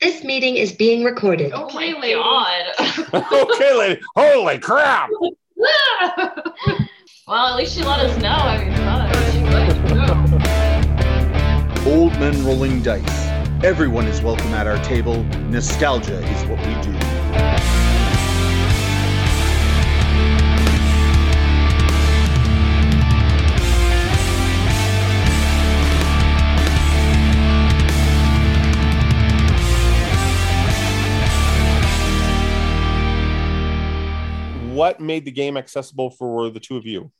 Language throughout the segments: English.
This meeting is being recorded. Oh Okay, my lady. god. okay, lady. Holy crap! well, at least she let us know. I mean. She let us know. Old men rolling dice. Everyone is welcome at our table. Nostalgia is what we do. What made the game accessible for the two of you?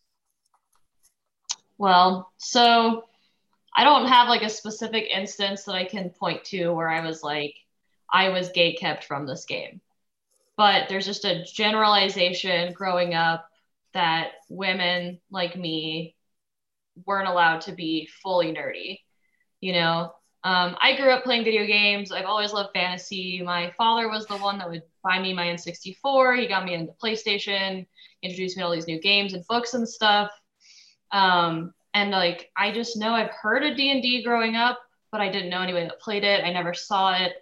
Well, so I don't have like a specific instance that I can point to where I was like, I was gate kept from this game. But there's just a generalization growing up that women like me weren't allowed to be fully nerdy. You know, um, I grew up playing video games. I've always loved fantasy. My father was the one that would buy me my N64. He got me into PlayStation, introduced me to all these new games and books and stuff. Um, and like, I just know I've heard of D&D growing up, but I didn't know anybody that played it. I never saw it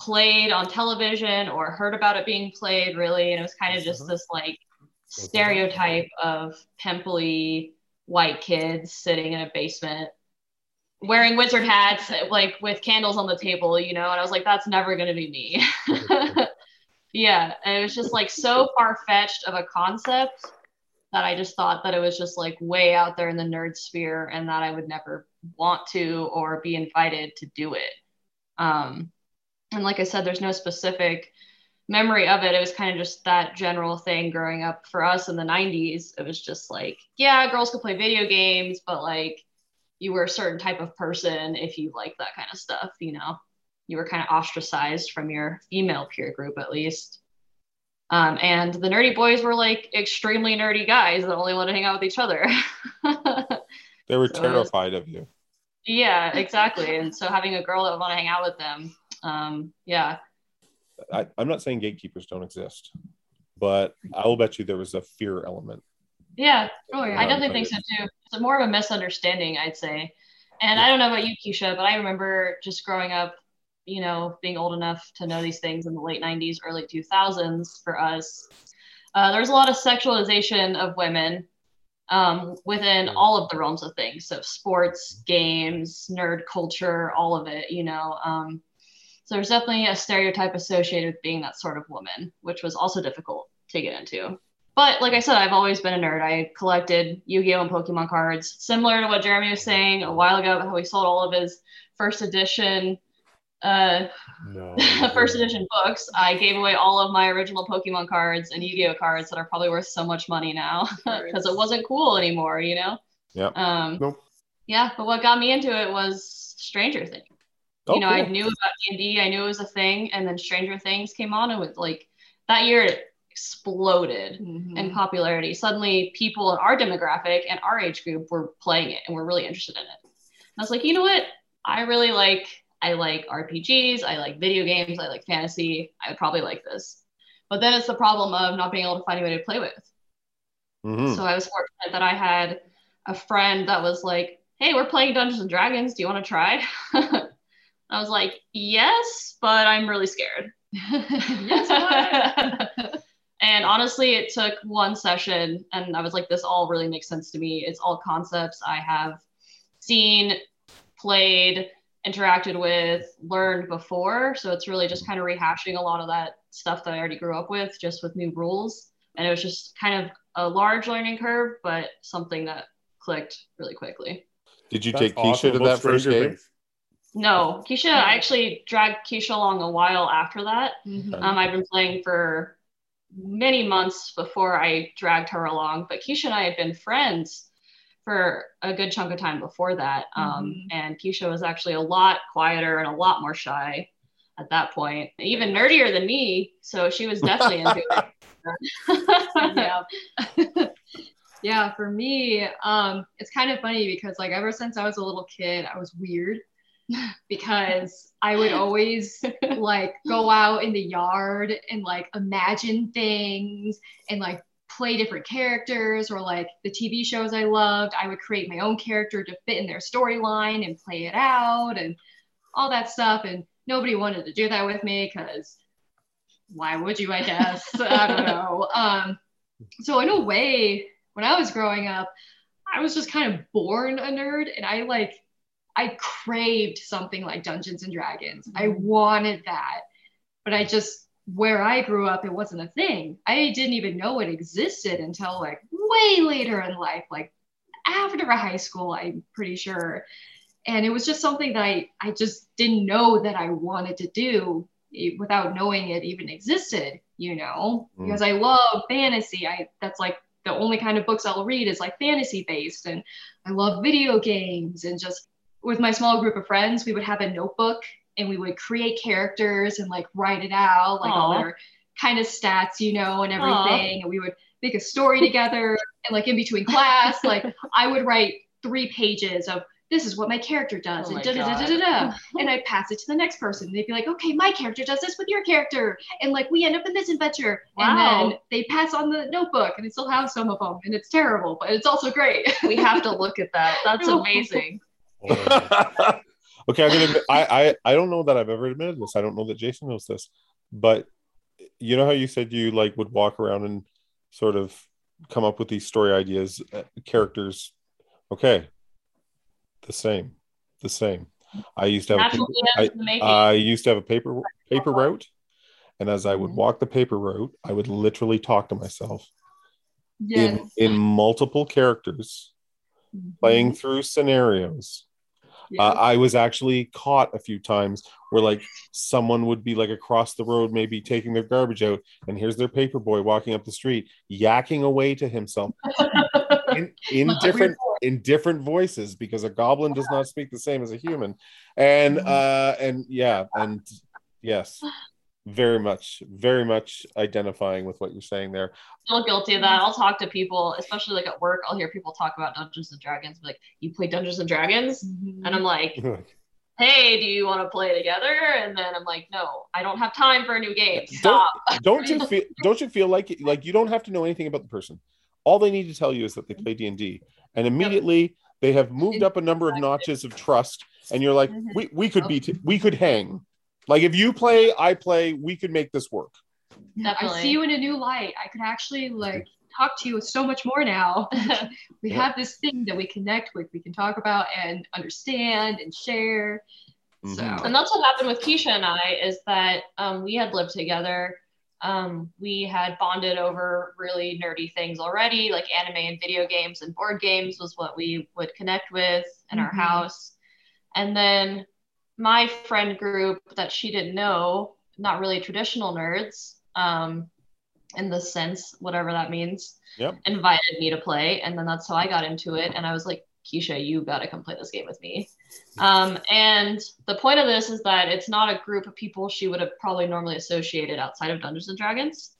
played on television or heard about it being played really. And it was kind of just this like stereotype of pimply white kids sitting in a basement wearing wizard hats like with candles on the table you know and i was like that's never going to be me yeah and it was just like so far-fetched of a concept that i just thought that it was just like way out there in the nerd sphere and that i would never want to or be invited to do it. Um and like i said there's no specific memory of it. It was kind of just that general thing growing up for us in the 90s it was just like yeah girls could play video games but like you were a certain type of person if you like that kind of stuff you know you were kind of ostracized from your female peer group at least um, and the nerdy boys were like extremely nerdy guys that only wanted to hang out with each other They were So it was- terrified of you. yeah exactly and so having a girl that would want to hang out with them um, yeah I, I'm not saying gatekeepers don't exist, but I will bet you there was a fear element. yeah Oh yeah. I definitely think so too. It's more of a misunderstanding, I'd say. And I don't know about you, Keisha, but I remember just growing up, you know, being old enough to know these things in the late 90s, early 2000s for us. Uh, there was a lot of sexualization of women um, within all of the realms of things. So, sports, games, nerd culture, all of it, you know. Um, so, there's definitely a stereotype associated with being that sort of woman, which was also difficult to get into but like I said, I've always been a nerd. I collected Yu-Gi-Oh and Pokemon cards, similar to what Jeremy was saying a while ago about how he sold all of his first edition, uh, No. first edition books. I gave away all of my original Pokemon cards and Yu-Gi-Oh cards that are probably worth so much money now because it wasn't cool anymore, you know. Yep. Um, Nope. Yeah, but what got me into it was Stranger Things Oh, you know, I knew about D&D, I knew it was a thing, and then Stranger Things came on, and it was like that year it exploded Mhm. in popularity. Suddenly, people in our demographic and our age group were playing it and were really interested in it. And I was like, you know what? I really like I like RPGs, I like video games, I like fantasy. I would probably like this. But then it's the problem of not being able to find anybody to play with. Mhm. So I was fortunate that I had a friend that was like, "Hey, we're playing Dungeons and Dragons. Do you want to try?" I was like, "Yes, but I'm really scared." Yes, why? and honestly, it took one session, and I was like, "This all really makes sense to me. It's all concepts I have seen, played, interacted with, learned before. So it's really just kind of rehashing a lot of that stuff that I already grew up with, just with new rules." And it was just kind of a large learning curve, but something that clicked really quickly. Did you That's take Keisha awesome to that first game? Things. No, Keisha, I actually dragged Keisha along a while after that. Mhm. Um, I've been playing for many months before I dragged her along, but Keisha and I had been friends for a good chunk of time before that. Um, Mhm. And Keisha was actually a lot quieter and a lot more shy at that point, even nerdier than me. So she was definitely into it. yeah. yeah, for me, um, it's kind of funny because like ever since I was a little kid, I was weird because I would always like go out in the yard and like imagine things and like play different characters or like the TV shows I loved. I would create my own character to fit in their storyline and play it out and all that stuff. And nobody wanted to do that with me because why would you? I guess I don't know. Um, so in a way, when I was growing up, I was just kind of born a nerd, and I like I craved something like Dungeons and Dragons. I wanted that, but I just where I grew up, it wasn't a thing. I didn't even know it existed until like way later in life, like after high school, I'm pretty sure. And it was just something that I, I just didn't know that I wanted to do e- without knowing it even existed, you know, Mm. because I love fantasy. I that's like the only kind of books I'll read is like fantasy based. And I love video games and just with my small group of friends, we would have a notebook and we would create characters and like write it out, like all Aw. their kind of stats, you know, and everything. And we would make a story together. And like in between class, like I would write three pages of this is what my character does, Oh and da da da da da da. And I'd pass it to the next person. They'd be like, okay, my character does this with your character. And like we end up in this adventure. Wow. And then they pass on the notebook and they still have some of them. And it's terrible, but it's also great. We have to look at that. That's amazing. Okay, I'm gonna. Admit, I, I I don't know that I've ever admitted this. I don't know that Jason knows this, but you know how you said you like would walk around and sort of come up with these story ideas, uh, characters. Okay, the same, the same. I used to have a Natural I- DMs in the making. I used to have a paper paper route, and as I would Mhm. walk the paper route, I would literally talk to myself yes. in in multiple characters, playing through scenarios. Yeah. Uh, I was actually caught a few times where like someone would be like across the road, maybe taking their garbage out, and here's their paper boy walking up the street, yakking away to himself in, in different in different voices because a goblin does not speak the same as a human. And uh and yeah, and yes, very much, very much identifying with what you're saying there. Still guilty of that. I'll talk to people, especially like at work. I'll hear people talk about Dungeons and Dragons. Like, "You play Dungeons and Dragons?" Mhm. And I'm like, "Hey, do you want to play together?" And then I'm like, "No, I don't have time for a new game. Stop." don't you feel don't you feel like like you don't have to know anything about the person all they need to tell you is that they play d&d and immediately they have moved up a number of notches of trust and you're like Mhm. we, we could be t- we could hang like if you play i play we could make this work Yeah, I see you in a new light. I could actually like talk to you so much more now. we Yeah. have this thing that we connect with, we can talk about and understand and share. So Mhm. and that's what happened with Keisha and I is that um, we had lived together. Um, we had bonded over really nerdy things already, like anime and video games and board games was what we would connect with in our Mhm. house. And then my friend group that she didn't know, not really traditional nerds, um, in the sense, whatever that means, Yep. invited me to play. And then that's how I got into it. And I was like, Keisha, you got to come play this game with me. Um, and the point of this is that it's not a group of people she would have probably normally associated outside of Dungeons and Dragons.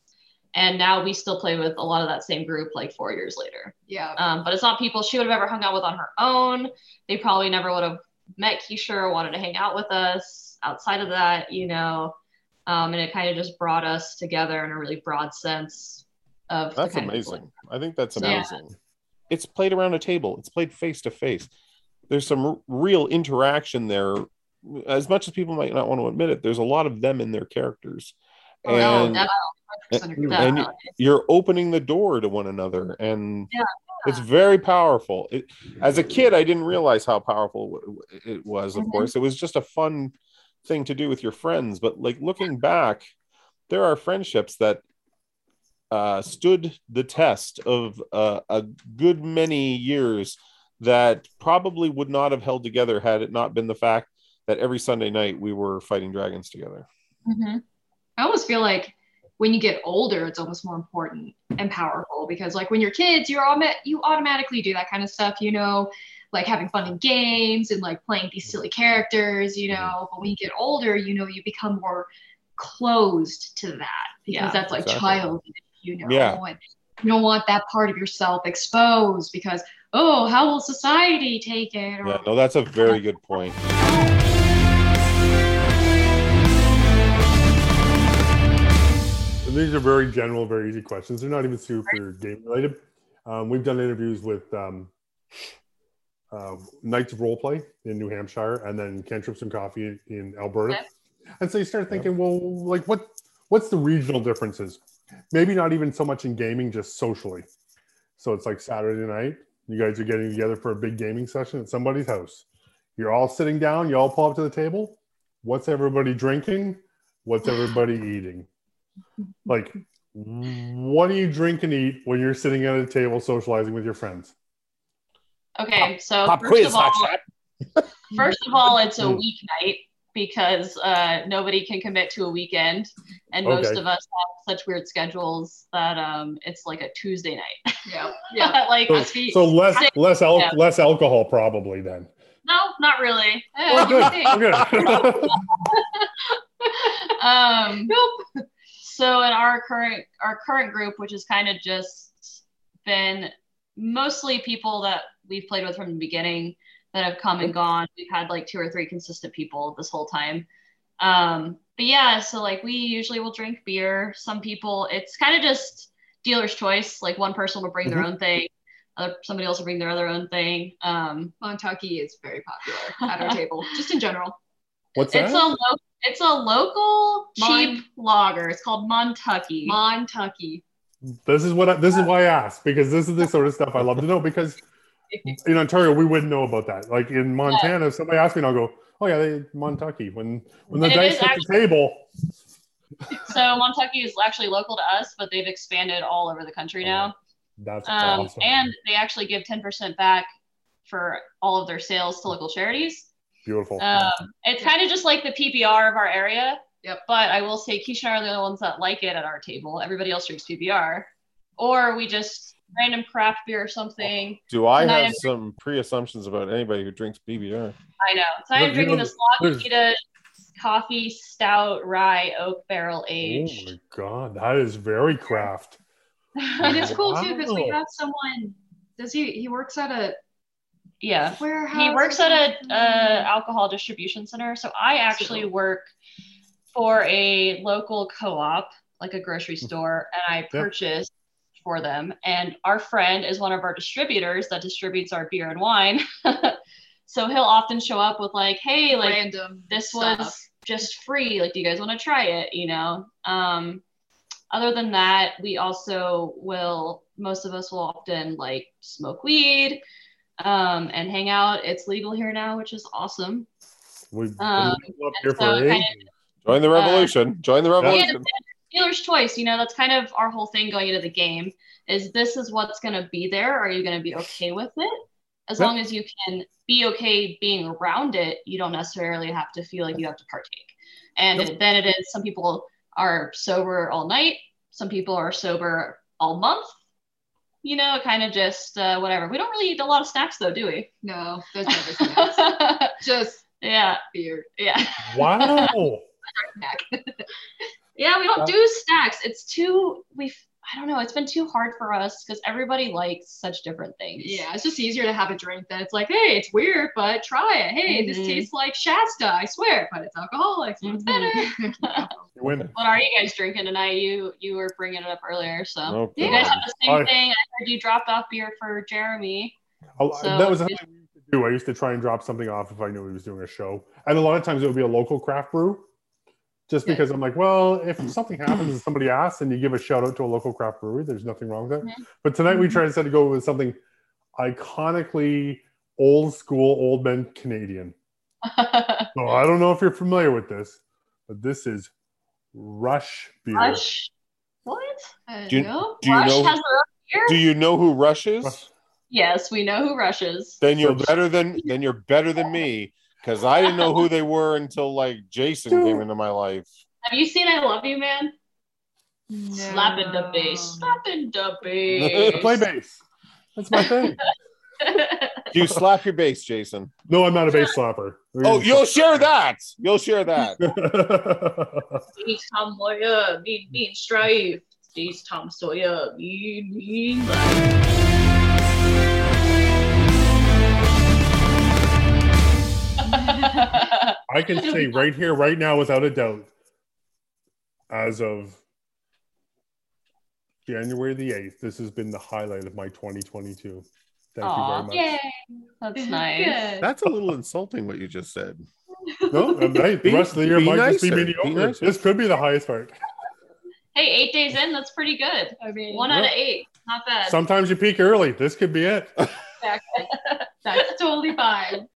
And now we still play with a lot of that same group like four years later. yeah. Um, but it's not people she would have ever hung out with on her own. They probably never would have met Keisha wanted to hang out with us outside of that, you know. Um, and it kind of just brought us together in a really broad sense of that's kind of- amazing i think that's Yeah. amazing it's played around a table it's played face to face there's some r- real interaction there as much as people might not want to admit it there's a lot of them in their characters Oh, no, and. 100% agree and you're opening the door to one another and Yeah. It's very powerful. It, as a kid i didn't realize how powerful it- was of Mhm. course. It was just a fun thing to do with your friends but like looking back there are friendships that uh, stood the test of uh, a good many years that probably would not have held together had it not been the fact that every sunday night we were fighting dragons together. Mhm. I almost feel like when you get older, it's almost more important and powerful because, like, when you're kids, you're all you automatically do that kind of stuff, you know, like having fun in games and like playing these silly characters, you mm-hmm. know. But when you get older, you know, you become more closed to that because Yeah, that's like exactly. childish, you know. Yeah. And you don't want that part of yourself exposed because, oh, how will society take it? Or, yeah no that's a very good point And these are very general, very easy questions. They're not even super game related. Um, we've done interviews with um, uh, Knights of Roleplay in New Hampshire and then Cantrips and Coffee in Alberta. Okay. And so you start thinking, well, like what what's the regional differences? Maybe not even so much in gaming, just socially. So it's like Saturday night, you guys are getting together for a big gaming session at somebody's house. You're all sitting down, you all pull up to the table. What's everybody drinking? What's everybody eating? Like, what do you drink and eat when you're sitting at a table socializing with your friends? Okay, so Pop first quiz, of all, first of all, it's a Mm. weeknight because uh, nobody can commit to a weekend, and most of us have such weird schedules that um, it's like a Tuesday night. Yeah. Yeah. like So, so less Six. less al- Yeah. less alcohol probably then. no, not really. Oh, good. Oh, good. um, nope. So in our current our current group, which has kind of just been mostly people that we've played with from the beginning that have come and gone. We've had like two or three consistent people this whole time. Um, but yeah, so like we usually will drink beer. Some people, it's kind of just dealer's choice. Like one person will bring their own thing, other somebody else will bring their other own thing. Um, Montucky is very popular at our table, just in general. What's that? it's a lo- it's a local Mon- cheap lager. It's called Montucky. Montucky. This is what I, this is why I asked because this is the sort of stuff I love to know because in Ontario we wouldn't know about that. Like in Montana, if somebody asks me, and I'll go, "Oh yeah, they Montucky." When when the And dice is hit the table, so Montucky is actually local to us, but they've expanded all over the country now. that's Um, awesome. And they actually give 10% back for all of their sales to local charities. Beautiful. Um, it's kind of just like the PBR of our area. Yep. But I will say Keisha and I are the only ones that like it at our table. Everybody else drinks PBR. Or we just random craft beer or something. Do I And I have agree. some pre-assumptions about anybody who drinks PBR? I know. So I'm drinking know, this there's- coffee stout rye oak barrel aged. oh my god, that is very craft. And it's cool too because we have someone. Does he? He works at a yeah. warehouse. he works at a uh, alcohol distribution center. So i actually work for a local co-op like a grocery store and i purchase for them. And our friend is one of our distributors that distributes our beer and wine. So he'll often show up with like hey like random. this stuff. was just free. Like do you guys want to try it? You know? Um other than that we also will most of us will often like smoke weed um and hang out it's legal here now which is awesome We've Um, been up here so for it kinda- ages. Join the Uh, revolution. Join the yeah, revolution. dealer's choice you know that's kind of our whole thing going into the game is this is what's going to be there are you going to be okay with it as Yep. long as you can be okay being around it you don't necessarily have to feel like you have to partake and Yep. then it is some people are sober all night some people are sober all month you know kind of just uh, whatever we don't really eat a lot of snacks though do we No, there's never snacks. Just yeah beer. yeah Wow. Yeah, we don't do snacks. It's too we've I don't know, it's been too hard for us because everybody likes such different things. Yeah, it's just easier to have a drink than it's like, hey, it's weird, but try it. Hey, this Mhm. tastes like Shasta, I swear, but it's alcoholic, so it's Mhm. better. You win. What are you guys drinking tonight? You you were bringing it up earlier, so Oh, you guys have the same I- thing. I heard you dropped off beer for Jeremy. A- So- that was something we used to do. I used to try and drop something off if I knew he was doing a show. And a lot of times it would be a local craft brew. Just Yeah. because I'm like, well, if something happens and somebody asks and you give a shout out to a local craft brewery, there's nothing wrong with that. Mhm. But tonight we tried to go with something iconically old school, old men Canadian. So I don't know if you're familiar with this, but this is Rush beer. Rush. What? Do you- know. Do you Rush know? has a beer? Do you know who Rush is? Rush. yes, we know who Rush is. Then you're better than then you're better than me because I didn't know who they were until like Jason came into my life. Have you seen I Love You Man? No. Slapping the bass. Slapping the bass. Play bass. That's my thing. Do you slap your bass, Jason? No, I'm not a bass slapper. Oh, you'll share that. You'll share that. These Tom Sawyer, mean, mean strife. These Tom Sawyer, mean, mean. I can say right here, right now, without a doubt, as of January the 8th, this has been the highlight of my 2022. Thank Aw, you very much. That's nice. Good. That's a little insulting what you just said. No, I'm right. The rest of the year be might just be nicer, be mediocre. nicer. This could be the highest part. Hey, eight days in, that's pretty good. I mean, One out of eight. Not bad. Sometimes you peak early. This could be it. that's totally fine.